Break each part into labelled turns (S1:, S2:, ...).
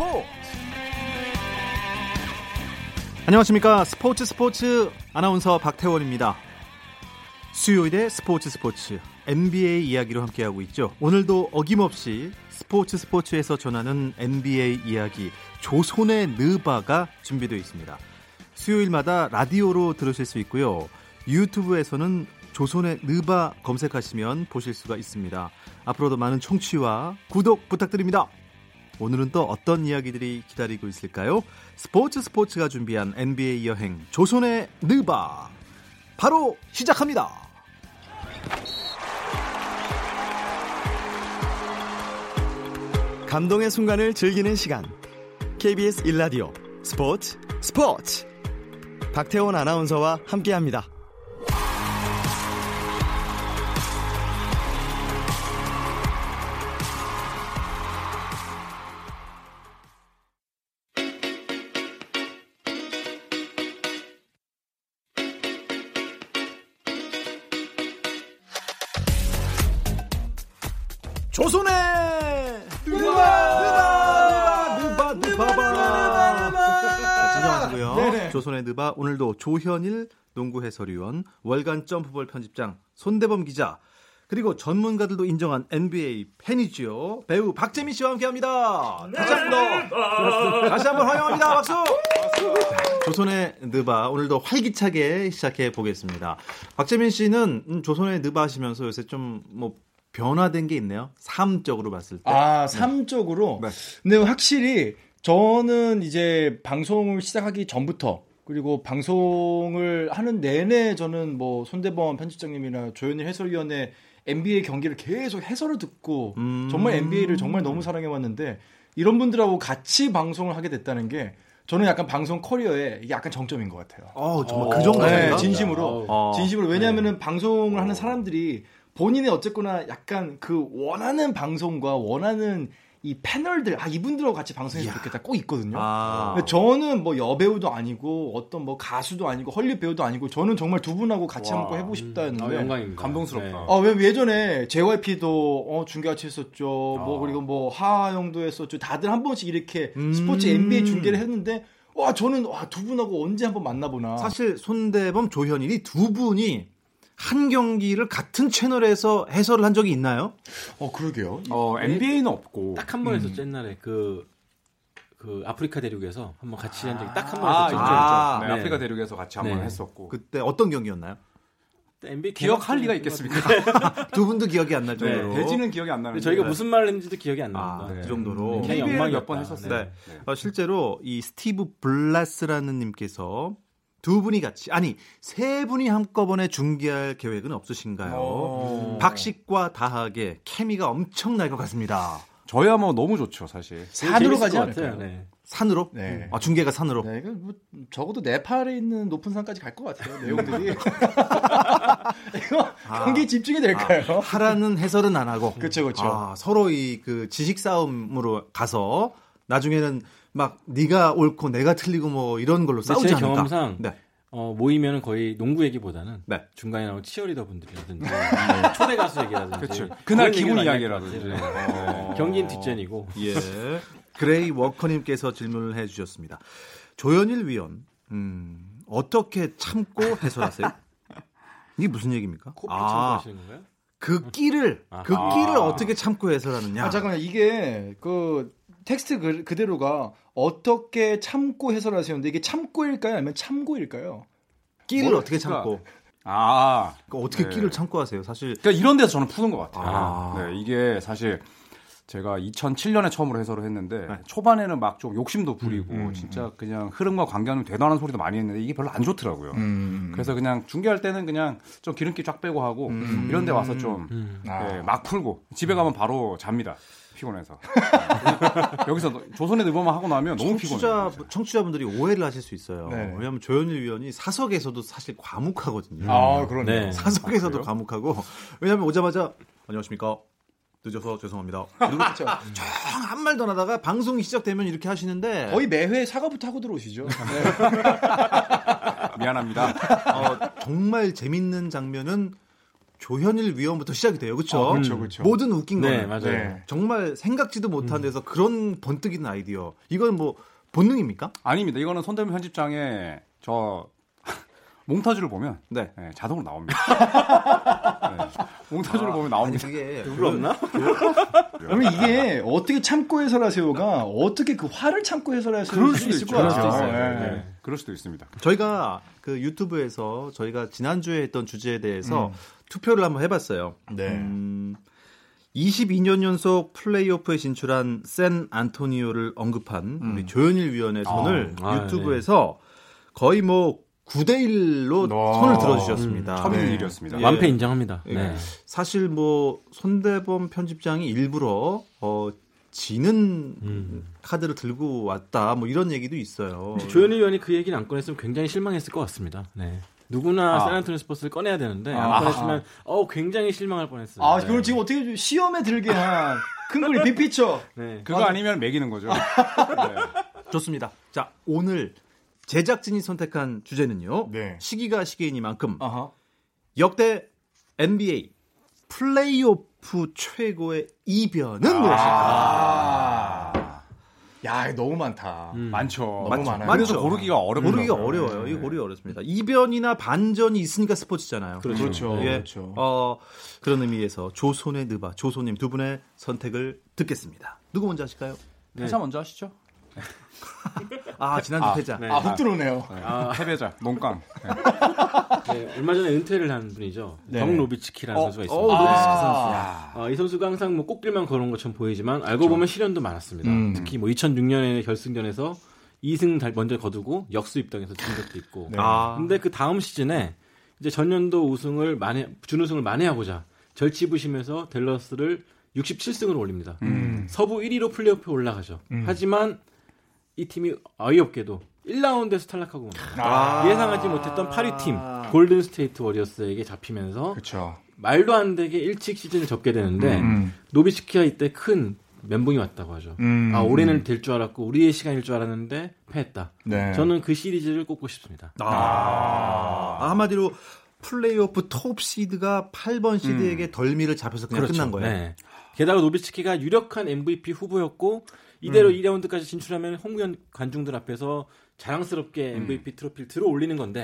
S1: 스포츠. 안녕하십니까. 스포츠 스포츠 아나운서 박태원입니다. 수요일에 스포츠 스포츠 NBA 이야기로 함께하고 있죠. 오늘도 어김없이 스포츠 스포츠에서 전하는 NBA 이야기 조선의 느바가 준비되어 있습니다. 수요일마다 라디오로 들으실 수 있고요. 유튜브에서는 조선의 느바 검색하시면 보실 수가 있습니다. 앞으로도 많은 청취와 구독 부탁드립니다 오늘은 또 어떤 이야기들이 기다리고 있을까요? 스포츠 스포츠가 준비한 NBA 여행 조선의 느바 바로 시작합니다.
S2: 감동의 순간을 즐기는 시간. KBS 일라디오 스포츠 스포츠. 박태원 아나운서와 함께합니다.
S1: 느바 오늘도 조현일 농구 해설위원, 월간 점프볼 편집장 손대범 기자 그리고 전문가들도 인정한 NBA 팬이지요. 배우 박재민 씨와 함께합니다. 다시 한번 다시 한번 환영합니다. 박수. 조선의 느바 오늘도 활기차게 시작해 보겠습니다. 박재민 씨는 음, 조선의 느바 하시면서 요새 좀뭐 변화된 게 있네요. 삶적으로 봤을 때.
S3: 아, 삶적으로.
S1: 네.
S3: 근데 확실히 저는 이제 방송을 시작하기 전부터 그리고 방송을 하는 내내 저는 뭐 손대범 편집장님이나 조현일 해설위원의 NBA 경기를 계속 해설을 듣고
S1: 음.
S3: 정말 NBA를 정말 너무 사랑해 왔는데 이런 분들하고 같이 방송을 하게 됐다는 게 저는 약간 방송 커리어에 이게 약간 정점인 것 같아요.
S1: 어, 정말 그
S3: 네,
S1: 정도인가?
S3: 진심으로.
S1: 어.
S3: 진심으로. 왜냐하면은 방송을 하는 사람들이 본인의 어쨌거나 약간 그 원하는 방송과 원하는 이 패널들, 아, 이분들하고 같이 방송했으면 좋겠다 꼭 있거든요.
S1: 아.
S3: 근데 저는 뭐 여배우도 아니고 어떤 뭐 가수도 아니고 헐리우드 배우도 아니고 저는 정말 두 분하고 같이 한번 해보고 싶다였는데.
S4: 아, 영광입니다.
S5: 감동스럽다.
S4: 네.
S3: 아, 왜 예전에 JYP도 어, 중계같이 했었죠. 뭐 그리고 뭐 하하영도 했었죠. 다들 한 번씩 이렇게
S1: 음.
S3: 스포츠 NBA 중계를 했는데 와 저는 와 두 분하고 언제 한번 만나보나.
S1: 사실 손대범 조현일이 두 분이 한 경기를 같은 채널에서 해설을 한 적이 있나요?
S3: 어 그러게요.
S5: 어, NBA는 없고.
S4: 딱 한 번 했었죠 옛날에 그. 그 아프리카 대륙에서 한번 같이 한 적이 딱 한번
S5: 아,
S4: 했었죠.
S1: 아,
S5: 있죠. 네,
S4: 네.
S5: 아프리카 대륙에서 같이 한번
S4: 네.
S5: 했었고.
S1: 그때 어떤 경기였나요?
S4: NBA
S5: 기억할 리가 있겠습니까?
S1: 두 분도 기억이 안 날 정도로.
S5: 대지는 기억이 안 나는데.
S4: 저희가 무슨 말을 했는지도 기억이 안
S1: 아,
S4: 납니다.
S1: 그 정도로.
S4: 네,
S5: KBL 을
S4: 엉망이었다.
S5: 몇번 했었어요.
S1: 네.
S5: 네.
S1: 어, 실제로 이 스티브 블라스라는 님께서 두 분이 같이 아니 세 분이 한꺼번에 중계할 계획은 없으신가요?
S3: 어.
S1: 박식과 다하게 케미가 엄청 날 것 같습니다.
S5: 저야 뭐 너무 좋죠, 사실.
S3: 산으로 가지
S4: 것
S3: 않을까요?
S4: 네.
S1: 산으로?
S3: 네.
S1: 아 중계가 산으로.
S3: 네, 뭐 적어도 네팔에 있는 높은 산까지 갈 것 같아요. 내용들이. 이거 경기 집중이 될까요?
S1: 하라는 해설은 안 하고.
S3: 그쵸, 그쵸.
S1: 아, 서로 이 그 지식 싸움으로 가서 나중에는 막 네가 옳고 내가 틀리고 뭐 이런 걸로 싸우지
S4: 제
S1: 않을까.
S4: 경험상
S1: 네.
S4: 어, 모이면 거의 농구 얘기보다는
S1: 네.
S4: 중간에 나오는 치어리더 분들이라든지 네, 초대 가수 얘기라든지
S5: 그쵸. 그날 기분 이야기라든지.
S4: 같아요. 네. 경기는 뒷전이고
S1: 예. 그레이 워커님께서 질문을 해주셨습니다. 조현일 위원, 음, 어떻게 참고 해설하세요? 이게 무슨 얘기입니까?
S4: 코피
S1: 아,
S4: 참고하시는 건가요?
S1: 그 끼를, 그
S5: 아.
S1: 끼를 어떻게 참고 해설하느냐?
S3: 아, 잠깐만, 이게, 그, 텍스트 그, 그대로가 어떻게 참고 해설하시는데 이게 참고일까요? 아니면 참고일까요?
S1: 끼를
S5: 뭘
S1: 어떻게 참고?
S5: 아.
S1: 그러니까 어떻게
S5: 네.
S1: 끼를 참고 하세요? 사실
S5: 그러니까 이런 데서 저는 푸는 것 같아요.
S1: 아.
S5: 네, 이게 사실 제가 2007년에 처음으로 해설을 했는데
S1: 네.
S5: 초반에는 막 좀 욕심도 부리고
S3: 음, 음,
S5: 진짜 그냥 흐름과 관계하는 대단한 소리도 많이 했는데 이게 별로 안 좋더라고요.
S3: 음.
S5: 그래서 그냥 중계할 때는 그냥 좀 기름기 쫙 빼고 하고
S1: 음.
S5: 이런 데 와서 좀
S4: 음.
S3: 아.
S5: 네, 막 풀고 집에 가면 바로 잡니다. 피곤해서. 네. 여기서 조선의 느버만 하고 나면 너무
S1: 청취자,
S5: 피곤해요.
S1: 청취자분들이 오해를 하실 수 있어요.
S3: 네.
S1: 왜냐하면 조현일 위원이 사석에서도 사실 과묵하거든요.
S3: 아, 그러네요.
S4: 네.
S1: 사석에서도
S5: 아?
S1: 과묵하고 왜냐하면 오자마자 안녕하십니까 늦어서 죄송합니다. 그리고
S3: 그렇죠.
S1: 한 말도 안 하다가 방송이 시작되면 이렇게 하시는데
S3: 거의 매회 사과부터 하고 들어오시죠. 네.
S5: 미안합니다.
S1: 어, 정말 재밌는 장면은 조현일 위원부터 시작이 돼요. 그렇죠?
S3: 어, 그렇죠, 그렇죠.
S1: 모든 웃긴
S4: 네,
S1: 거는
S4: 맞아요.
S3: 네.
S1: 정말 생각지도 못한 데서 그런 번뜩 이는 아이디어. 이건 뭐 본능입니까?
S5: 아닙니다. 이거는 손대문 편집장의 저 몽타주를 보면
S1: 네.
S5: 네, 자동으로 나옵니다. 네, 몽타주를 보면
S1: 아니
S5: 나옵니다.
S1: 그게
S4: 누구 없나?
S3: 그러면 이게 어떻게 참고 해설하세요가 어떻게 그 화를 참고 해설하세요?
S5: 그럴 수도
S3: 있을. 것
S5: 그럴 수도
S3: 같아요. 네.
S5: 네, 그럴 수도 있습니다.
S1: 저희가 그 유튜브에서 저희가 지난주에 했던 주제에 대해서
S3: 음.
S1: 투표를 한번 해봤어요.
S3: 네.
S1: 음, 22년 연속 플레이오프에 진출한 샌 안토니오를 언급한 우리 조현일 위원의 손을
S4: 아,
S1: 유튜브에서 거의 뭐 9대 1로
S3: 아.
S1: 손을 들어주셨습니다.
S5: 처음 있는
S3: 네.
S5: 일이었습니다.
S1: 예.
S4: 완패 인정합니다.
S1: 예.
S4: 네.
S1: 사실 뭐 손대범 편집장이 일부러 어 지는
S4: 음.
S1: 카드를 들고 왔다 뭐 이런 얘기도 있어요.
S4: 조현일 위원이 그 얘기를 안 꺼냈으면 굉장히 실망했을 것 같습니다. 네. 누구나
S5: 아.
S4: 샌안토니오 스포츠를 꺼내야 되는데
S3: 아.
S4: 안 꺼냈으면 어 굉장히 실망할 뻔했어요.
S3: 아,
S4: 네.
S3: 그걸 지금 어떻게 좀 시험에 들게 한큰 그림 빅피처.
S4: 네.
S5: 그거 아 니면 매기는 거죠. 네.
S1: 좋습니다. 자 오늘 제작진이 선택한 주제는요.
S3: 네.
S1: 시기가 시기이니만큼
S3: 아하.
S1: 역대 NBA 플레이오프 최고의 이변은 무엇일까?
S3: 아. 야, 너무 많다.
S4: 음.
S5: 많죠.
S3: 너무 많아요.
S5: 그래서
S1: 많죠.
S5: 고르기가 어렵죠.
S1: 고르기가 어려워요. 이거 고르기 어렵습니다. 이변이나 반전이 있으니까 스포츠잖아요.
S4: 그렇죠.
S3: 그렇죠.
S1: 예.
S3: 그렇죠.
S1: 어, 그런 의미에서 조손의 느바, 조손님 두 분의 선택을 듣겠습니다. 누구 먼저 하실까요?
S5: 회사 먼저 하시죠.
S1: 아, 지난주
S5: 아,
S1: 패자.
S4: 네.
S3: 아, 훅 들어오네요.
S5: 네.
S4: 아.
S5: 패배자, 몽깡. 네.
S4: 네, 얼마 전에 은퇴를 한 분이죠.
S3: 네.
S4: 정 노비츠키라는
S5: 어,
S4: 선수가
S1: 어,
S4: 있습니다.
S1: 노비츠키
S3: 아.
S4: 어, 이 선수가 항상 뭐 꽃길만 걸은 것처럼 보이지만 알고 보면 시련도 많았습니다.
S3: 음.
S4: 특히 뭐 2006년에 결승전에서 2승 달- 먼저 거두고 역수 입당해서 진 적도 있고.
S3: 네.
S1: 아,
S4: 근데 그 다음 시즌에 이제 전년도 우승을 만회 준우승을 만회하고자 절치부심해서 댈러스를 67승으로 올립니다.
S3: 음.
S4: 서부 1위로 플레이오프에 올라가죠. 하지만 이 팀이 어이없게도 1라운드에서 탈락하고.
S3: 아.
S4: 예상하지 못했던 8위 팀 골든 스테이트 워리어스에게 잡히면서
S3: 그렇죠.
S4: 말도 안 되게 일찍 시즌을 접게 되는데
S3: 음.
S4: 노비츠키가 이때 큰 멘붕이 왔다고 하죠.
S3: 음.
S4: 아 올해는 될 줄 알았고 우리의 시간일 줄 알았는데 패했다.
S3: 네.
S4: 저는 그 시리즈를 꼽고 싶습니다.
S1: 아, 한마디로 플레이오프 톱 시드가 8번 시드에게 덜미를 잡혀서 그냥 끝난 거예요.
S4: 네. 게다가 노비츠키가 유력한 MVP 후보였고 이대로
S3: 음.
S4: 2라운드까지 진출하면 홍구현 관중들 앞에서 자랑스럽게
S3: 음.
S4: MVP 트로피를 들어 올리는 건데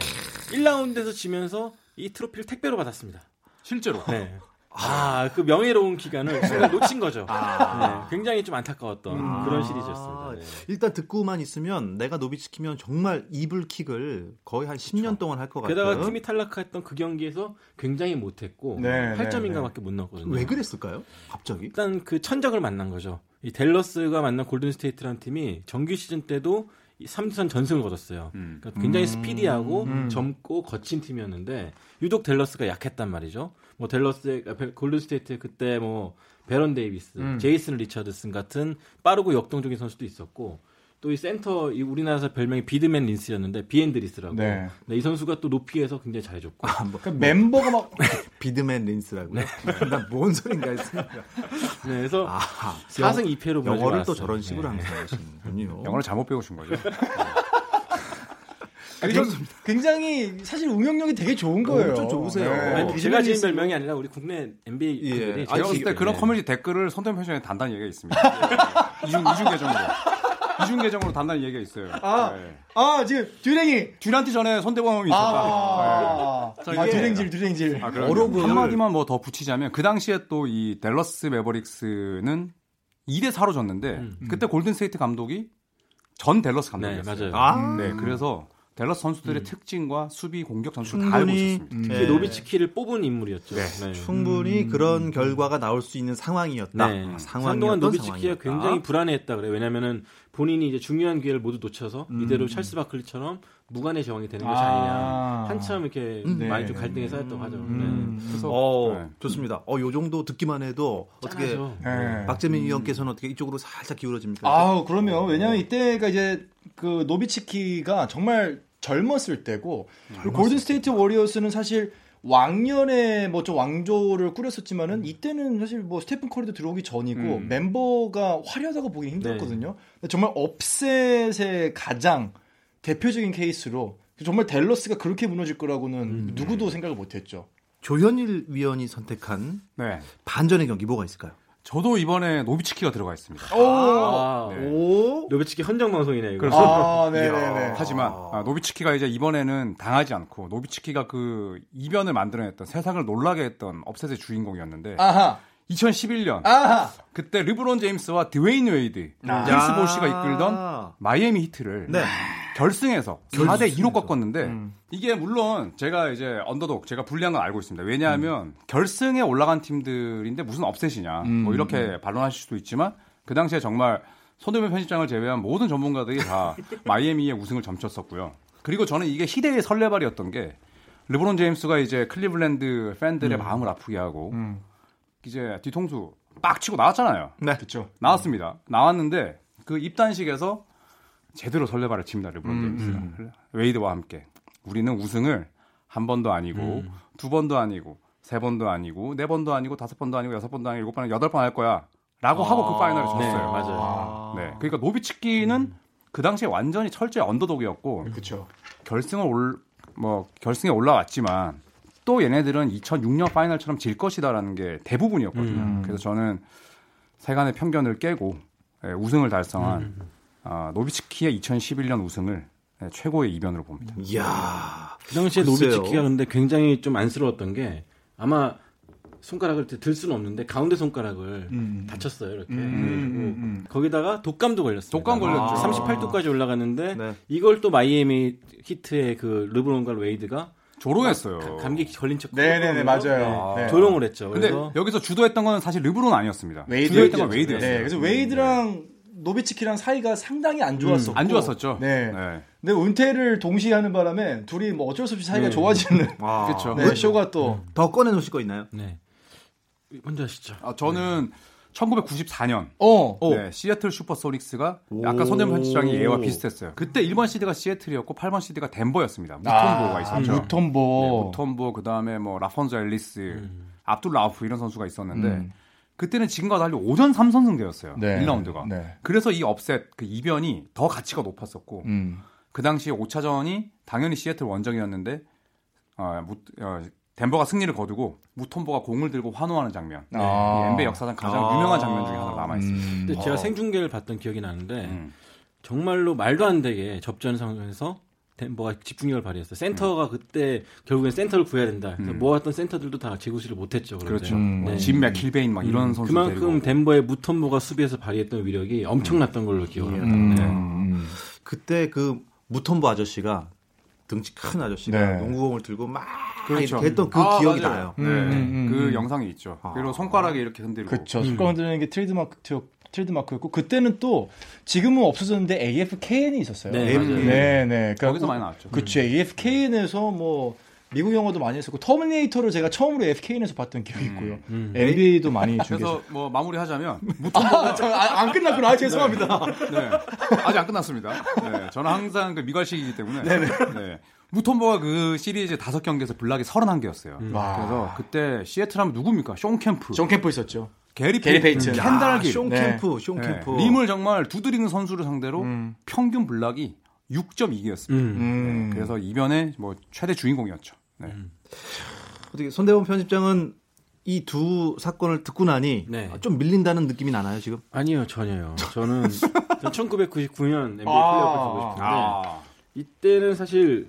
S4: 1라운드에서 지면서 이 트로피를 택배로 받았습니다.
S5: 실제로.
S4: 네. 아, 그 명예로운 기간을 순간 놓친 거죠.
S3: 아.
S4: 네, 굉장히 좀 안타까웠던 그런 시리즈였습니다. 네.
S1: 일단 듣고만 있으면 내가 노비츠키면 정말 이불킥을 거의 한 10년 동안 할 것 같아요.
S4: 게다가 팀이 탈락했던 그 경기에서 굉장히 못했고
S3: 네,
S4: 8점인가밖에 못 넣었거든요.
S1: 왜 그랬을까요? 갑자기?
S4: 일단 그 천적을 만난 거죠. 이 댈러스가 만난 골든 스테이트라는 팀이 정규 시즌 때도 3전 전승을 거뒀어요.
S5: 음.
S4: 그러니까 굉장히
S3: 음.
S4: 스피디하고
S3: 음.
S4: 젊고 거친 팀이었는데 유독 댈러스가 약했단 말이죠. 뭐 댈러스의 아, 벨- 골든 스테이트 그때 뭐 배런 데이비스,
S3: 음.
S4: 제이슨 리처드슨 같은 빠르고 역동적인 선수도 있었고 또 이 센터 이 우리나라에서 별명이 비드맨 린스였는데 비에드린스라고.
S3: 네.
S4: 네, 이 선수가 또 높이에서 굉장히 잘해줬고.
S1: 아, 뭐,
S3: 그러니까 멤버가 막
S1: 비드맨 린스라고요? 난뭔 소린가 했습니다.
S4: 네, 그래서
S1: 아,
S4: 4승 2패로
S1: 영어를 또 저런 식으로
S4: 네.
S1: 항상 하시는군요.
S5: 영어를 잘못 배우신 거죠.
S3: 아니, 좀 굉장히 사실 응용력이 되게 좋은 거예요.
S1: 엄청 좋으세요.
S3: 네.
S4: 아니, 제가 지은 별명이 아니라 우리 국내 NBA
S1: 예.
S5: 제가 봤을 때
S4: 네.
S5: 그런 커뮤니티 댓글을 손대범 편집장이 단다는 얘기가 있습니다. 이중, 이중 계정으로. 이중 계정으로 단다는 얘기가 있어요.
S3: 아.
S5: 네.
S3: 아 지금 듀랭이
S5: 듀란트 전에 손대범이 있었다.
S3: 아,
S5: 네.
S3: 아 듀랭질 듀랭질.
S5: 아.
S1: 어록을-
S5: 한마디만 뭐 더 붙이자면 그 당시에 또 이 댈러스 매버릭스는 2대 4로 졌는데
S4: 음.
S5: 그때 골든 스테이트 감독이 전 댈러스
S4: 네,
S5: 감독이었어요.
S4: 맞아요.
S1: 아,
S5: 네, 그래서 댈러스 선수들의 특징과 수비 공격 전술을 다 알고
S1: 충분히
S5: 있었습니다.
S1: 예,
S4: 특히 노비츠키를 뽑은 인물이었죠. 네.
S1: 충분히 그런 결과가 나올 수 있는 상황이었다.
S4: 네.
S1: 아, 상황이었던
S4: 한동안 노비츠키가
S1: 상황이었다.
S4: 굉장히 불안해했다 그래요. 왜냐면은 본인이 이제 중요한 기회를 모두 놓쳐서 이대로 찰스 바클리처럼 무관의 제왕이 되는 것이
S3: 아.
S4: 아니냐. 한참 이렇게
S3: 네.
S4: 많이 좀 갈등이 쌓였다고 하죠.
S3: 음.
S4: 네.
S5: 그래서
S1: 어,
S5: 네.
S1: 좋습니다. 어, 요 정도 듣기만 해도 어떻게
S4: 짠하죠.
S3: 네.
S1: 박재민 위원께서는 어떻게 이쪽으로 살짝 기울어집니까?
S3: 아우 그러면 왜냐면 이때가 이제 그 노비츠키가 정말 젊었을 때고 그리고 골든 스테이트 워리어스는 사실 왕년에 뭐 좀 왕조를 꾸렸었지만은 이때는 사실 뭐 스테픈 커리도 들어오기 전이고
S5: 음.
S3: 멤버가 화려하다고 보기 힘들었거든요. 근데 정말 upset의 가장 대표적인 케이스로 정말 댈러스가 그렇게 무너질 거라고는 누구도 생각을 못했죠.
S1: 조현일 위원이 선택한
S5: 네.
S1: 반전의 경기 뭐가 있을까요?
S5: 저도 이번에 노비츠키가 들어가 있습니다.
S4: 아,
S5: 네.
S1: 오.
S4: 노비츠키 헌정 방송이네 이거.
S5: 그렇죠.
S3: 아, 네네네.
S5: 하지만 아, 노비츠키가 이제 이번에는 당하지 않고 노비츠키가 그 이변을 만들어냈던 세상을 놀라게 했던 upset의 주인공이었는데
S3: 아하.
S5: 2011년
S3: 아하.
S5: 그때 르브론 제임스와 드웨인 웨이드,
S3: 아.
S5: 크리스 보시가 이끌던 마이애미 히트를
S1: 네.
S5: 결승에서 4대 2로 꺾었는데
S3: 음.
S5: 이게 물론 제가 이제 언더독 제가 불리한 건 알고 있습니다. 왜냐하면 결승에 올라간 팀들인데 무슨 업셋이냐
S3: 음.
S5: 뭐 이렇게 반론하실 수도 있지만 그 당시에 정말 손대면 편집장을 제외한 모든 전문가들이 다 마이애미의 우승을 점쳤었고요. 그리고 저는 이게 희대의 설레발이었던 게 르브론 제임스가 이제 클리블랜드 팬들의 마음을 아프게 하고
S3: 음.
S5: 이제 뒤통수 빡 치고 나왔잖아요.
S1: 네.
S3: 그쵸.
S5: 나왔습니다. 나왔는데 그 입단식에서 제대로 설레발을 칩니다. 르브론 제임스가 웨이드와 함께 우리는 우승을 한 번도 아니고 두 번도 아니고 세 번도 아니고 네 번도 아니고 다섯 번도 아니고 여섯 번도 아니고 일곱 번 여덟 번 할 거야라고 하고 그 파이널을
S4: 네,
S5: 졌어요.
S4: 맞아요.
S5: 네, 그러니까 노비츠키는 그 당시에 완전히 철저히 언더독이었고
S3: 그쵸.
S5: 결승을 올 뭐 결승에 올라왔지만 또 얘네들은 2006년 파이널처럼 질 것이다라는 게 대부분이었거든요.
S3: 음.
S5: 그래서 저는 세간의 편견을 깨고 예, 우승을 달성한 아, 노비츠키의 2011년 우승을 예, 최고의 이변으로 봅니다.
S1: 이야.
S4: 그 당시에
S1: 글쎄요.
S4: 노비츠키가 근데 굉장히 좀 안쓰러웠던 게 아마 손가락을 들 수는 없는데 가운데 손가락을
S3: 음.
S4: 다쳤어요 이렇게
S3: 음,
S4: 그리고
S3: 음, 음.
S4: 거기다가 독감도 걸렸어요.
S5: 독감 걸렸죠.
S4: 38도까지 올라갔는데
S1: 네.
S4: 이걸 또 마이애미 히트의 그 르브론과 웨이드가
S5: 조롱했어요.
S4: 가- 감기 걸린 척
S3: 네네네,
S4: 하면서
S3: 맞아요.
S4: 네,
S3: 네.
S4: 조롱을 했죠.
S5: 근데
S4: 그래서
S5: 여기서 주도했던 건 사실 르브론 아니었습니다.
S3: 웨이드.
S5: 주도했던 건 웨이드였어요.
S3: 네, 그래서 웨이드랑 노비츠키랑 사이가 상당히 안 좋았었고.
S5: 안 좋았었죠.
S3: 네.
S5: 네.
S3: 근데 은퇴를 동시에 하는 바람에 둘이 뭐 어쩔 수 없이 사이가
S4: 네.
S3: 좋아지는
S1: 와.
S5: 그쵸.
S3: 네, 혹시 또
S1: 더 꺼내 놓으실 거 있나요?
S4: 네. 먼저 하시죠.
S5: 아, 저는 1994년
S3: 어.
S5: 네, 시애틀 슈퍼소닉스가 아까 손대범 편집장이 예와 비슷했어요. 그때 1번 시드가 시애틀이었고 8번 시드가 덴버였습니다. 무톰보가 있었죠.
S3: 아, 무톤보.
S5: 네, 무톤보 그다음에 뭐 라폰조 앨리스, 압둘 라우프 이런 선수가 있었는데
S3: 음.
S5: 그때는 지금과 달리 5전 3선승제였어요.
S3: 네.
S5: 1라운드가.
S3: 네.
S5: 그래서 이 업셋 그 이변이 더 가치가 높았었고
S3: 음.
S5: 그 당시에 5차전이 당연히 시애틀 원정이었는데 어, 무, 어, 덴버가 승리를 거두고 무톤보가 공을 들고 환호하는 장면.
S3: 아.
S5: 이 NBA 역사상 가장
S1: 아.
S5: 유명한 장면 중에 하나 남아 있습니다.
S3: 음.
S4: 근데 제가 생중계를 봤던 기억이 나는데
S5: 음.
S4: 정말로 말도 안 되게 접전 상황에서 덴버가 집중력을 발휘했어요. 센터가 그때 결국엔 센터를 구해야 된다. 그래서
S5: 음.
S4: 모았던 센터들도 다 제구시를 못했죠.
S5: 그렇죠.
S3: 음.
S5: 뭐
S4: 네.
S5: 짐 맥킬베인 막 이런 선수
S4: 그만큼 덴버의 무톰보가 수비에서 발휘했던 위력이 엄청났던 걸로 기억합니다.
S3: 음.
S4: 네.
S3: 음.
S1: 그때 그 무톰보 아저씨가 등치 큰 아저씨가
S3: 네.
S1: 농구공을 들고 막
S5: 그렇죠.
S1: 했던 그
S5: 아,
S1: 기억이
S5: 맞아요.
S1: 나요.
S5: 네,
S3: 음, 음,
S5: 그
S3: 음.
S5: 영상이 있죠.
S1: 아.
S5: 그리고 손가락에 이렇게 흔들고.
S3: 그쵸. 손가락 흔드는 게 트레이드마크, 트레이드마크였고, 그때는 또, 지금은 없어졌는데 AFKN이 있었어요.
S4: 네, 맞아요.
S3: 네, 네. 그러니까
S5: 거기서 많이 나왔죠.
S3: 그쵸. AFKN에서 뭐, 미국 영화도 많이 했었고, 터미네이터를 제가 처음으로 AFKN에서 봤던 기억이 있고요.
S4: 음.
S3: NBA도 많이 중계했어요.
S5: 그래서 뭐 마무리하자면
S3: 아, 저, 아, 안 끝났구나. 아, 죄송합니다.
S5: 네. 아직 안 끝났습니다. 네. 저는 항상 그 미괄식이기 때문에. 네. 무톰보가 그 시리즈 다섯 경기에서 block이 31개였어요.
S3: 와.
S5: 그래서 그때 시애틀 하면 누굽니까? 숀 켐프,
S3: 숀 켐프 있었죠.
S5: 게리,
S3: 게리
S5: 페이튼. 켄달 길.
S1: 아, 숀
S3: 네.
S1: 켐프, 숀
S5: 네.
S1: 켐프.
S5: 림을 정말 두드리는 선수를 상대로
S3: 음.
S5: 평균 block이 6.2개였습니다.
S4: 음.
S3: 음.
S5: 그래서 이변의 뭐 최대 주인공이었죠. 네.
S1: 어떻게 손대범 편집장은 이 두 사건을 듣고 나니
S4: 네.
S1: 좀 밀린다는 느낌이 나나요 지금?
S4: 아니요, 전혀요. 저는 1999년 NBA
S3: 아.
S4: 플레이오프 보고 싶은데
S5: 아.
S4: 이때는 사실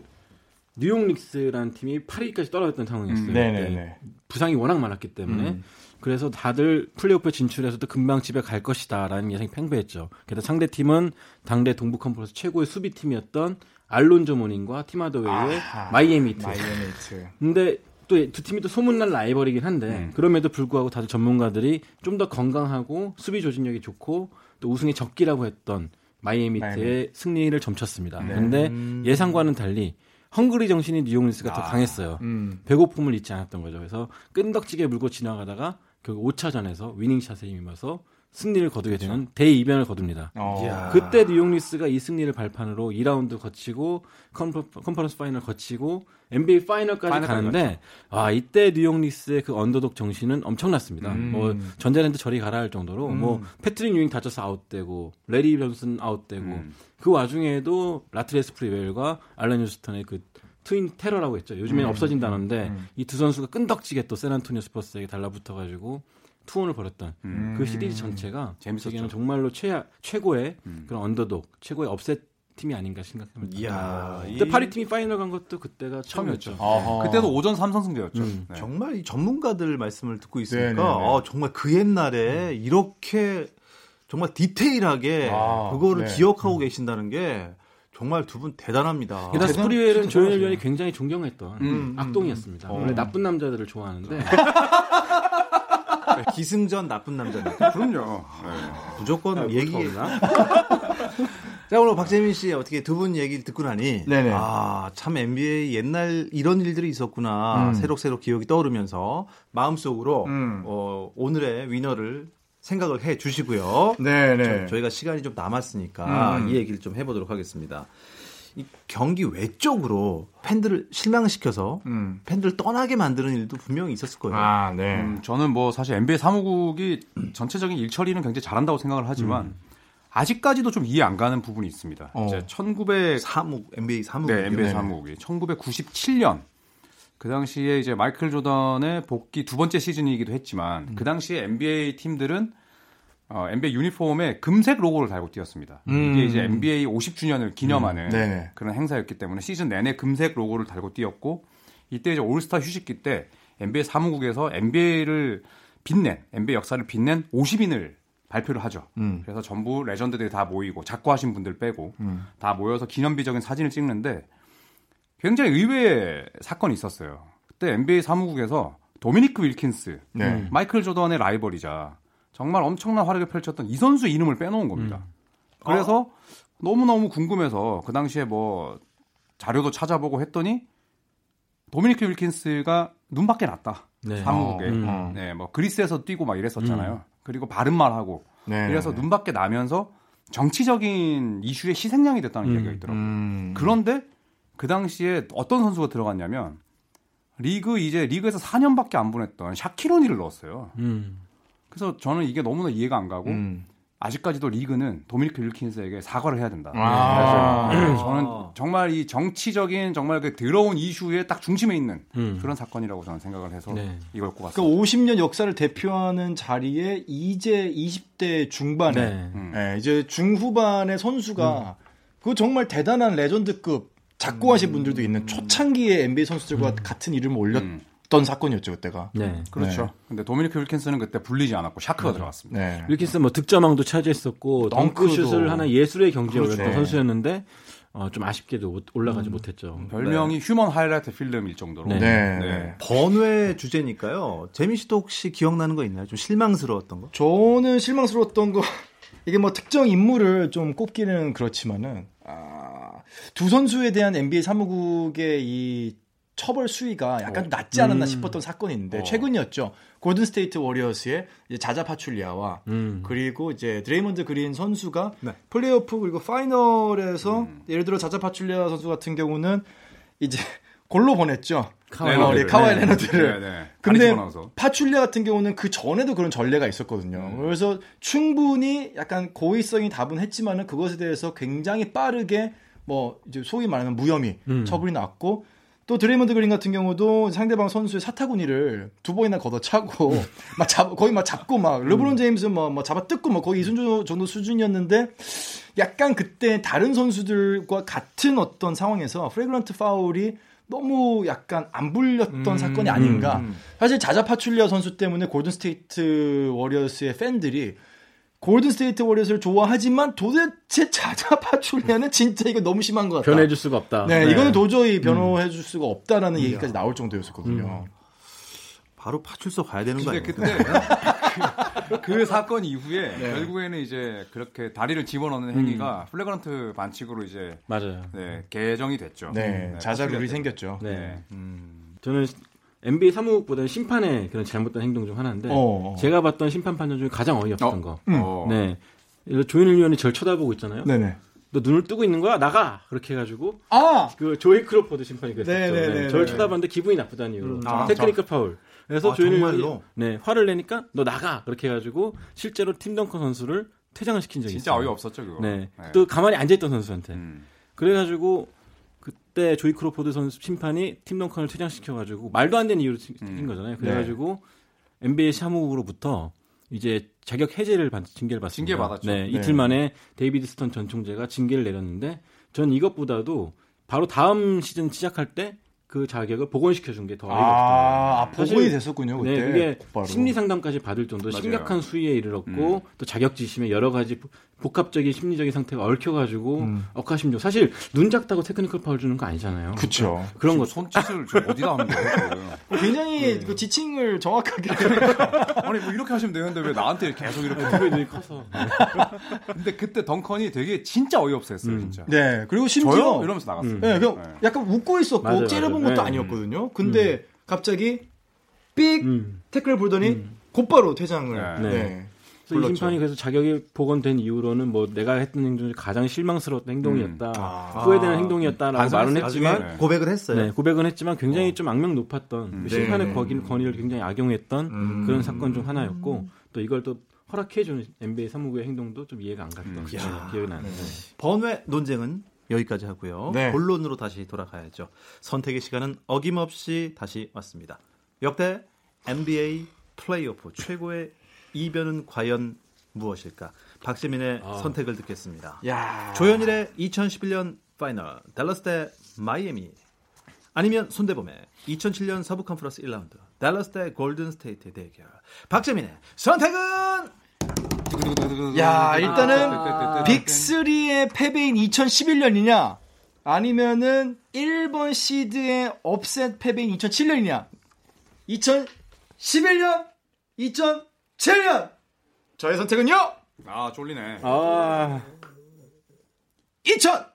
S4: 뉴욕 닉스라는 팀이 8위까지 떨어졌던 상황이었어요.
S5: 음,
S3: 네네네.
S4: 그때 부상이 워낙 많았기 때문에
S3: 음.
S4: 그래서 다들 플레이오프 진출해서도 금방 집에 갈 것이다라는 예상이 팽배했죠. 게다가 상대 팀은 당대 동부 컨퍼런스 최고의 수비 팀이었던 알론조 모닝과 팀 하더웨이의
S3: 아하.
S4: 마이애미 히트.
S3: 마이애미 히트.
S4: 근데 또 두 팀이 또 소문난 라이벌이긴 한데
S5: 음.
S4: 그럼에도 불구하고 다들 전문가들이 좀 더 건강하고 수비 조직력이 좋고 또 우승의 적기라고 했던 마이애미 히트의
S3: 마이애미.
S4: 승리를 점쳤습니다.
S3: 네.
S4: 근데
S1: 음.
S4: 예상과는 달리 hungry 정신이 뉴욕 닉스가 더 강했어요.
S3: 음.
S4: 배고픔을 잊지 않았던 거죠. 그래서 끈덕지게 물고 지나가다가 결국 5차전에서 winning shot에 힘입어서 승리를 거두게 되는 대이변을 거둡니다.
S3: 어.
S4: 그때 뉴욕 닉스가 이 승리를 발판으로 2라운드 거치고 컨퍼, 컨퍼런스 final 거치고 NBA final까지
S5: final까지
S4: 가는데 아 이때 뉴욕 닉스의 그 언더독 정신은 엄청났습니다.
S3: 음.
S4: 뭐 전자랜드 저리 가라 할 정도로
S3: 음.
S4: 뭐 패트릭 유잉 다쳐서 아웃되고 래리 존슨 아웃되고
S5: 음.
S4: 그 와중에도 라트렐 스프리웰과 앨런 휴스턴의 그 트윈 테러라고 했죠. 요즘에는
S3: 음.
S4: 없어진 단어인데
S3: 음.
S4: 이 두 선수가 끈덕지게 또 샌안토니오 스퍼스에게 달라붙어가지고 투혼을 벌였던
S5: 음.
S4: 그 시리즈 전체가
S5: 재밌었죠.
S4: 정말로 최 최고의
S5: 음.
S4: 그런 언더독, 최고의 upset 팀이 아닌가 생각합니다.
S1: 이야, 이-
S4: 그때 8위 팀이 final 간 것도 그때가 처음이었죠.
S3: 아하.
S5: 그때도 5전 3선승제였죠.
S4: 음.
S5: 네.
S1: 정말 이 전문가들 말씀을 듣고 있으니까
S3: 네네네.
S1: 아, 정말 그 옛날에 이렇게 정말 디테일하게
S3: 아,
S1: 그거를
S3: 네.
S1: 기억하고 계신다는 게 정말 두 분 대단합니다.
S4: 게다가
S3: 대단-
S4: 스프리웰은 조현일. 위원이 굉장히 존경했던
S5: 음,
S4: 악동이었습니다. 원래 나쁜 남자들을 좋아하는데
S1: 기승전 나쁜 남자입니다.
S5: 그럼요. 네.
S1: 무조건 얘기.
S4: 없나?
S1: 자 오늘 박재민 씨 어떻게 두 분 얘기를 듣고 나니
S3: 네네.
S1: 아참 NBA 옛날 이런 일들이 있었구나
S3: 음.
S1: 새록새록 기억이 떠오르면서 마음속으로
S3: 음.
S1: 어, 오늘의 위너를 생각을 해 주시고요.
S3: 네네.
S1: 저희가 시간이 좀 남았으니까
S3: 음.
S1: 이 얘기를 좀 해보도록 하겠습니다. 이 경기 외적으로 팬들을 실망시켜서
S3: 음.
S1: 팬들을 떠나게 만드는 일도 분명히 있었을 거예요.
S3: 아, 네.
S5: 음, 저는 뭐 사실 NBA 사무국이 전체적인 일 처리는 굉장히 잘한다고 생각을 하지만 아직까지도 좀 이해 안 가는 부분이 있습니다.
S3: 어.
S5: 이제 1900
S1: 사무 NBA 사무
S5: 네, NBA
S3: 네.
S5: 사무국이 1997년 그 당시에 이제 마이클 조던의 복귀 두 번째 시즌이기도 했지만 그 당시에 NBA 팀들은 어, NBA 유니폼에 금색 로고를 달고 뛰었습니다.
S3: 음.
S5: 이게 이제 NBA 50주년을 기념하는
S3: 음.
S5: 그런 행사였기 때문에 시즌 내내 금색 로고를 달고 뛰었고 이때 이제 올스타 휴식기 때 NBA 사무국에서 NBA를 빛낸 NBA 역사를 빛낸 50인을 발표를 하죠.
S3: 음.
S5: 그래서 전부 레전드들이 다 모이고 작고하신 분들 빼고
S3: 음.
S5: 다 모여서 기념비적인 사진을 찍는데 굉장히 의외의 사건이 있었어요. 그때 NBA 사무국에서 도미니크 윌킨스,
S3: 네.
S5: 마이클 조던의 라이벌이자 정말 엄청난 활약을 펼쳤던 이 선수 이름을 빼놓은 겁니다. 그래서 너무너무 궁금해서 그 당시에 뭐 자료도 찾아보고 했더니 도미니크 윌킨스가 눈밖에 났다.
S4: 네.
S5: 사무국에.
S3: 어,
S4: 음.
S3: 어.
S5: 네, 뭐 그리스에서 뛰고 막 이랬었잖아요. 그리고 바른 말 하고
S3: 네.
S5: 이래서 눈밖에 나면서 정치적인 이슈의 희생양이 됐다는
S4: 음.
S5: 이야기가 있더라고요.
S3: 음.
S5: 그런데 그 당시에 어떤 선수가 들어갔냐면 리그 이제 리그에서 4년밖에 안 보냈던 샤키로니를 넣었어요.
S4: 음.
S5: 그래서 저는 이게 너무나 이해가 안 가고
S3: 음.
S5: 아직까지도 리그는 도미니크 윌킨스에게 사과를 해야 된다.
S3: 아.
S5: 그래서 저는 정말 이 정치적인 정말 그 더러운 이슈의 딱 중심에 있는
S4: 음.
S5: 그런 사건이라고 저는 생각을 해서
S4: 네.
S5: 이걸 꼽았습니다.
S3: 그러니까 50년 역사를 대표하는 자리에 이제 20대 중반에
S4: 네.
S5: 음.
S3: 예, 이제 중후반의 선수가 그 정말 대단한 레전드급 작고하신 분들도 있는 초창기의 NBA 선수들과 같은 이름을 올렸 던 사건이었죠 그때가.
S4: 네.
S5: 그렇죠.
S3: 네.
S5: 근데 도미니크 윌킨스는 그때 불리지 않았고 샤크가 들어갔습니다.
S3: 네.
S4: 윌킨스 뭐 득점왕도 차지했었고
S3: 덩크도.
S4: 덩크슛을 하나 예술의 경지에
S3: 그렇죠.
S4: 올렸던 선수였는데 어, 좀 아쉽게도 못- 올라가지 못했죠.
S5: 별명이 Human Highlight Film일 정도로.
S4: 네.
S3: 네.
S5: 네.
S1: 번외 주제니까요. 재민 씨도 혹시 기억나는 거 있나요? 좀 실망스러웠던 거?
S3: 저는 실망스러웠던 거 이게 뭐 특정 인물을 좀 꼽기는 그렇지만은 아, 두 선수에 대한 NBA 사무국의 이 처벌 수위가 약간 낮지 않았나 싶었던 사건이 있는데
S5: 어.
S3: 최근이었죠. 골든 스테이트 워리어스의 이제 자자 파출리아와
S4: 음.
S3: 그리고 이제 드레이먼드 그린 선수가
S1: 네.
S3: 플레이오프 그리고 final에서
S5: 음.
S3: 예를 들어 자자 파출리아 선수 같은 경우는 이제 골로 보냈죠.
S4: 카와이
S3: 어. 네, 카와이
S5: 네.
S3: 레너드를.
S5: 네, 네.
S3: 근데. 파출리아 같은 경우는 그 전에도 그런 전례가 있었거든요.
S5: 음.
S3: 그래서 충분히 약간 고의성이 다분했지만은 그것에 대해서 굉장히 빠르게 뭐 이제 소위 말하는 무혐의
S4: 음.
S3: 처분이 났고 또 드레이먼드 그린 같은 경우도 상대방 선수의 사타구니를 두 번이나 걷어차고 막 잡, 거의 막 잡고 막 르브론 제임스 뭐, 뭐 잡아 뜯고 뭐 거의 이 수준 정도 수준이었는데 약간 그때 다른 선수들과 같은 어떤 상황에서 flagrant foul이 너무 약간 안 불렸던 사건이 아닌가. 사실 자자 파출리아 선수 때문에 골든 스테이트 워리어스의 팬들이 골든 스테이트 워리어스를 좋아하지만 도대체 자자 파출리아는 진짜 이거 너무 심한 것 같다.
S4: 변해줄 수가 없다.
S3: 네, 이거는 도저히 변호해 줄 수가 없다라는 얘기까지 나올 정도였었거든요.
S1: 바로 파출소 가야 되는 거 아니에요?
S5: 그때 그, 그 사건 이후에
S3: 네.
S5: 결국에는 이제 그렇게 다리를 집어넣는 행위가 flagrant 반칙으로 이제
S4: 맞아요.
S5: 네, 개정이 됐죠.
S3: 네, 자자 룰이 생겼죠.
S4: 네.
S5: 때.
S4: 저는 NBA 사무국보다는 심판의 그런 잘못된 행동 중 하나인데
S3: 어.
S4: 제가 봤던 심판 판정 중에 가장 어이없었던
S5: 어.
S4: 거.
S5: 어.
S4: 네. 조현일 위원이 절 쳐다보고 있잖아요.
S3: 네네.
S4: 너 눈을 뜨고 있는 거야? 나가! 그렇게 해가지고
S3: 아!
S4: 그 조이 크로포드 심판이 그랬었죠.
S3: 네네네네.
S4: 네, 저를 쳐다봤는데 기분이 나쁘다는 이유로
S1: 아,
S4: 테크니컬 파울. 그래서
S1: 아, 정말로?
S4: 위원이 네, 화를 내니까 너 나가! 그렇게 해가지고 실제로 팀 덩컨 선수를 퇴장을 시킨 적이
S5: 진짜
S4: 있어요.
S5: 어이없었죠, 그거.
S4: 네. 또 가만히 앉아있던 선수한테.
S5: 음.
S4: 그래가지고 그 그때 조이 크로포드 선수 심판이 팀 덩컨을 퇴장시켜가지고 말도 안 되는 이유로 튕긴
S5: 음.
S4: 거잖아요. 그래가지고 NBA 사무국으로부터 이제 자격 해제를 받, 징계를 받습니다.
S5: 징계 받았죠.
S4: 네,
S3: 네.
S4: 이틀 만에 데이비드 스턴 전 총재가 징계를 내렸는데 전 이것보다도 바로 다음 시즌 시작할 때 그 자격을 복원시켜 준 게 더 어이가
S3: 아, 아,
S4: 없더라고요.
S3: 복원이 됐었군요, 그때.
S4: 네, 그게
S3: 곧바로.
S4: 심리 상담까지 받을 정도. 심각한 수위에 이르렀고 또 자격지심에 여러 가지 복- 복합적인 심리적인 상태가 얽혀가지고 억하심정. 사실 눈 작다고 테크니컬 파울 주는 거 아니잖아요.
S3: 그쵸.
S4: 그런 거
S5: 손짓을 지금 어디다 하는 거예요?
S3: 굉장히 그 지칭을 정확하게.
S5: 아니 뭐 이렇게 하시면 되는데 왜 나한테 계속 이렇게?
S4: 그게 눈이 커서.
S5: 근데 그때 덩컨이 되게 진짜 어이없었어요,
S4: 음.
S5: 진짜.
S3: 네. 그리고 심지어.
S5: 저요? 이러면서 나갔어요.
S4: 음.
S3: 네, 그냥
S5: 네.
S3: 약간 웃고 있었고
S4: 맞아요,
S3: 째려본
S4: 맞아요.
S3: 것도
S4: 네.
S3: 아니었거든요. 근데 갑자기 삑
S4: 음.
S3: 태클을 불더니 곧바로 퇴장을.
S5: 네.
S3: 네.
S4: 그래서. 심판이 그래서 자격이 복원된 이후로는 뭐 내가 했던 행동 중에 가장 실망스러웠던 행동이었다.
S3: 아.
S4: 후회되는 행동이었다라고 말은
S5: 반성했어요.
S4: 했지만.
S1: 고백을 했어요.
S4: 네, 고백은 했지만 굉장히 좀 악명 높았던
S5: 음.
S4: 심판의
S3: 네.
S4: 권위, 권위를 굉장히 악용했던
S3: 음.
S4: 그런 사건 중 하나였고 또 이걸 또 허락해주는 NBA 사무국의 행동도 좀 이해가 안 갔던
S5: 음.
S4: 네,
S1: 야.
S4: 기억이 나는데
S1: 번외 논쟁은 여기까지 하고요.
S3: 네.
S1: 본론으로 다시 돌아가야죠. 선택의 시간은 어김없이 다시 왔습니다. 역대 NBA 플레이오프 최고의 이변은 과연 무엇일까? 박재민의
S4: 아.
S1: 선택을 듣겠습니다.
S3: 야.
S1: 조현일의 2011년 final 달러스 대 마이애미 아니면 손대범의 2007년 서부 컨퍼런스 1라운드 달러스 대 골든 스테이트 대결 박재민의 선택은
S3: 야, 일단은
S5: 아.
S3: Big 3의 패배인 2011년이냐 아니면은 1번 시드의 upset 패배인 2007년이냐 2011년 2007년 저의 선택은요?
S5: 아 쫄리네.
S4: 아.
S3: 2000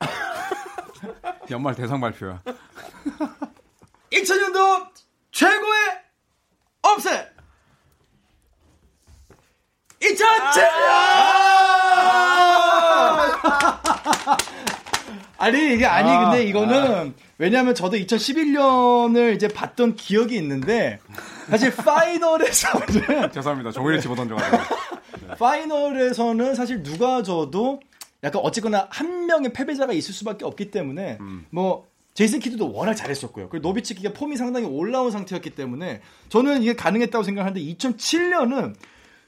S5: 연말 대상 발표야.
S3: 2000년도 최고의 업셋 2007년 아니 이게 아니 근데 이거는 왜냐하면 저도 2011년을 이제 봤던 기억이 있는데 사실 파이널에서는
S5: 죄송합니다. 종이를 집어 던져 가지고.
S3: 파이널에서는 사실 누가 져도 약간 어쨌거나 한 명의 패배자가 있을 수밖에 없기 때문에
S5: 음.
S3: 뭐 제이슨 키드도 워낙 잘했었고요. 그리고 노비츠키가 폼이 상당히 올라온 상태였기 때문에 저는 이게 가능했다고 생각하는데 2007년은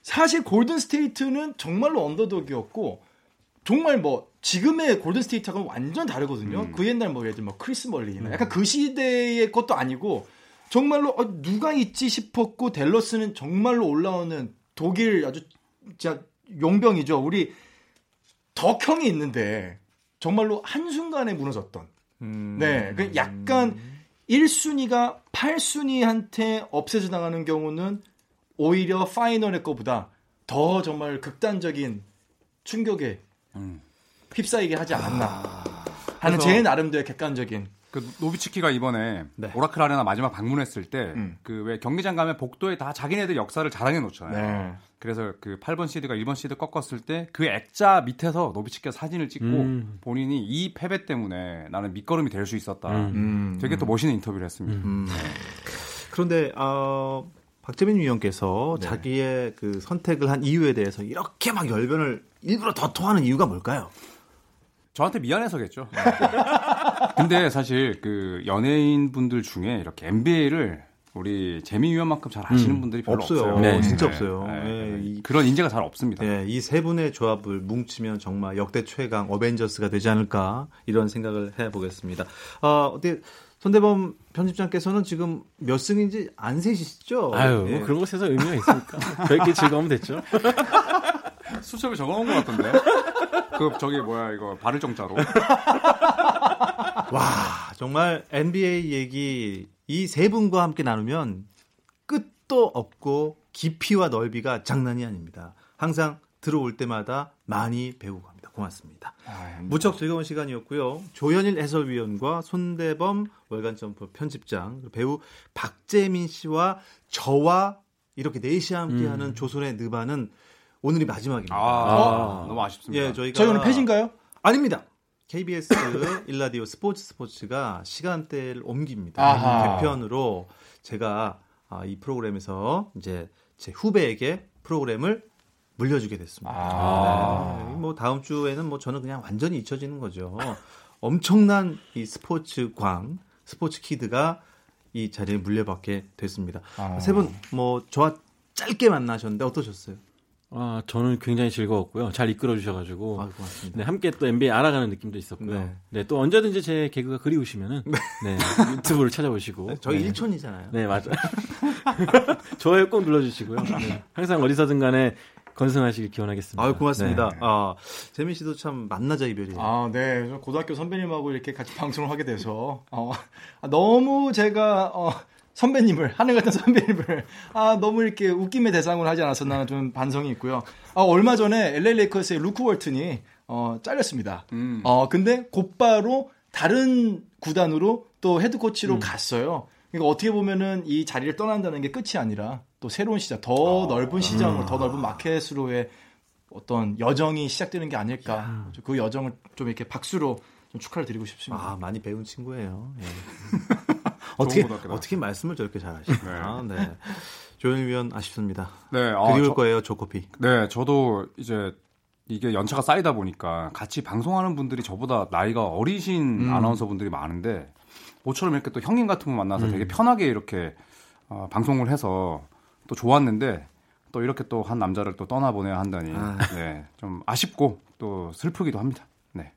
S3: 사실 골든 스테이트는 정말로 underdog이었고 정말 뭐 지금의 골든 스테이트하고는 완전 다르거든요.
S5: 음.
S3: 그 옛날 뭐 예를 들면 뭐 크리스 멀리나 약간 그 시대의 것도 아니고 정말로 어, 누가 있지 싶었고 댈러스는 정말로 올라오는 독일 아주 진짜 용병이죠. 우리 덕형이 있는데 정말로 한순간에 무너졌던.
S5: 음.
S3: 네. 그 약간 1순위가 8순위한테 업세져 당하는 경우는 오히려 파이널의 거보다 더 정말 극단적인 충격에
S5: 음.
S3: 휩싸이게 하지 않았나 하는
S1: 그래서-
S3: 제 나름대로 객관적인
S5: 그 노비츠키가 이번에
S1: 네.
S5: 오라클 아레나 마지막 방문했을 때
S3: 음.
S5: 그왜 경기장 가면 복도에 다 자기네들 역사를 자랑해
S3: 네.
S5: 놓잖아요. 그래서 그 8번 시드가 1번 시드 꺾었을 때 그 액자 밑에서 노비츠키가 사진을 찍고
S4: 음.
S5: 본인이 이 패배 때문에 나는 밑거름이 될 수 있었다.
S4: 음.
S5: 되게 또 멋있는 인터뷰를 했습니다.
S1: 음. 그런데 어, 박재민 위원께서
S3: 네.
S1: 자기의 그 선택을 한 이유에 대해서 이렇게 막 열변을 일부러 더 토하는 이유가 뭘까요?
S5: 저한테 미안해서겠죠. 근데 사실 그 연예인 분들 중에 이렇게 NBA를 우리 재미 위원만큼 잘 아시는
S1: 음,
S5: 분들이 별로
S1: 없어요.
S5: 없어요.
S4: 네,
S1: 진짜 없어요. 예,
S5: 네.
S1: 이-
S5: 그런 인재가 잘 없습니다.
S1: 예, 이세 분의 조합을 뭉치면 정말 역대 최강 어벤져스가 되지 않을까 이런 생각을 해보겠습니다. 어, 어때 손대범 편집장께서는 지금 몇 승인지 안 세시죠?
S4: 아유
S1: 예.
S4: 뭐 그런 것에서 의미가 있습니까? 저희끼리 즐거우면 됐죠.
S5: 수첩에 적어놓은 것 같던데. 그 저기 뭐야 이거 발을 정자로.
S1: 와 정말 NBA 얘기 이 세 분과 함께 나누면 끝도 없고 깊이와 넓이가 장난이 아닙니다. 항상 들어올 때마다 많이 배우고 갑니다. 고맙습니다. 무척 즐거운 시간이었고요. 조현일 해설위원과 손대범 월간 점프 편집장 배우 박재민 씨와 저와 이렇게 넷이 함께하는 조선의 느바는 오늘이 마지막입니다.
S5: 아, 너무 아쉽습니다.
S1: 예, 저희가
S3: 저희 오늘 패신가요?
S1: 아닙니다. KBS 일라디오 스포츠 스포츠가 시간대를 옮깁니다.
S3: 아하.
S1: 개편으로 제가 아, 이 프로그램에서 이제 제 후배에게 프로그램을 물려주게 됐습니다.
S3: 아.
S1: 네, 뭐 다음 주에는 뭐 저는 그냥 완전히 잊혀지는 거죠. 엄청난 이 스포츠 광, 스포츠 키드가 이 자리에 물려받게 됐습니다.
S3: 아.
S1: 세분 뭐 저와 짧게 만나셨는데 어떠셨어요?
S4: 아, 저는 굉장히 즐거웠고요. 잘 이끌어 주셔가지고.
S1: 아, 고맙습니다.
S4: 네, 함께 또 NBA 알아가는 느낌도 있었고요.
S1: 네.
S4: 네. 또 언제든지 제 개그가 그리우시면은 네, 유튜브를 찾아보시고.
S1: 저희
S4: 네.
S1: 일촌이잖아요.
S4: 네, 맞아. 좋아요 꼭 눌러주시고요. 네. 항상 어디서든 간에 건승하시길 기원하겠습니다.
S1: 아유 고맙습니다.
S4: 네.
S1: 아 재민 씨도 참 만나자 이별이에요.
S3: 아, 네. 저 고등학교 선배님하고 이렇게 같이 방송을 하게 돼서 어, 아, 너무 제가 어, 선배님을 하늘 같은 선배님을 아 너무 이렇게 웃김의 대상으로 하지 않았었나 좀 반성이 있고요. 아, 얼마 전에 LA 레이커스의 루크 월튼이 어, 잘렸습니다.
S5: 음.
S3: 어 근데 곧바로 다른 구단으로 또 head coach로 갔어요. 그러니까 어떻게 보면은 이 자리를 떠난다는 게 끝이 아니라 또 새로운 시작, 더 넓은 시장으로, 더 넓은 마켓으로의 어떤 여정이 시작되는 게 아닐까. 그 여정을 좀 이렇게 박수로 좀 축하를 드리고 싶습니다.
S1: 아 많이 배운 친구예요. 예. 어떻게. 어떻게 말씀을 저렇게 잘하시나. 네. 조현일 위원 아쉽습니다.
S5: 네, 아,
S1: 그리울
S5: 저-
S1: 거예요 조코피.
S5: 네, 저도 이제 이게 연차가 쌓이다 보니까 같이 방송하는 분들이 저보다 나이가 어리신
S1: 음.
S5: 아나운서 분들이 많은데 모처럼 이렇게 또 형님 같은 분 만나서
S1: 음.
S5: 되게 편하게 이렇게 어, 방송을 해서 또 좋았는데 또 이렇게 또 한 남자를 또 떠나보내야 한다니
S1: 아.
S5: 네, 좀 아쉽고 또 슬프기도 합니다. 네.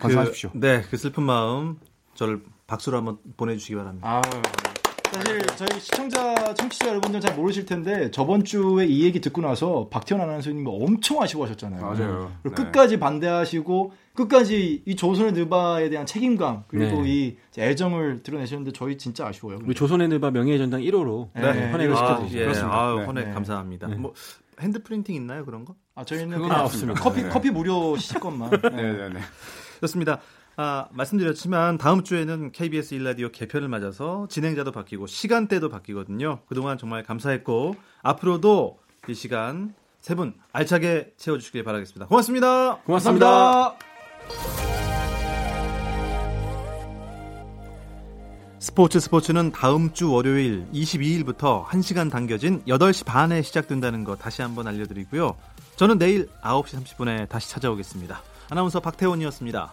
S5: 건승하십시오.
S1: 그, 네, 그 슬픈 마음 저를 박수로 한번 보내주시기 바랍니다.
S3: 아, 사실 저희 시청자, 청취자 여러분들 잘 모르실 텐데 저번 주에 이 얘기 듣고 나서 박태원 아나운서님이 엄청 아쉬워하셨잖아요.
S5: 맞아요.
S3: 그리고
S5: 네.
S3: 끝까지 반대하시고 끝까지 이 조선의 느바에 대한 책임감 그리고
S4: 네.
S3: 이 애정을 드러내셨는데 저희 진짜 아쉬워요.
S4: 우리 조선의 느바 명예의 전당 1호로
S3: 네.
S4: 헌액을
S3: 아,
S4: 시켜드리죠.
S1: 예,
S5: 그렇습니다.
S1: 아유,
S5: 네.
S1: 헌액
S3: 네.
S1: 감사합니다.
S4: 네.
S1: 뭐 hand printing 있나요 그런 거?
S3: 아 저희는
S5: 그건 없습니다.
S3: 커피
S5: 네.
S3: 커피 무료 시식권만.
S5: 네, 네, 네.
S1: 좋습니다. 아, 말씀드렸지만 다음 주에는 KBS 일라디오 개편을 맞아서 진행자도 바뀌고 시간대도 바뀌거든요. 그동안 정말 감사했고 앞으로도 이 시간 세 분 알차게 채워주시길 바라겠습니다. 고맙습니다.
S4: 고맙습니다.
S3: 감사합니다.
S1: 스포츠 스포츠는 다음 주 월요일 22일부터 1시간 당겨진 8시 반에 시작된다는 거 다시 한번 알려드리고요. 저는 내일 9시 30분에 다시 찾아오겠습니다. 아나운서 박태원이었습니다.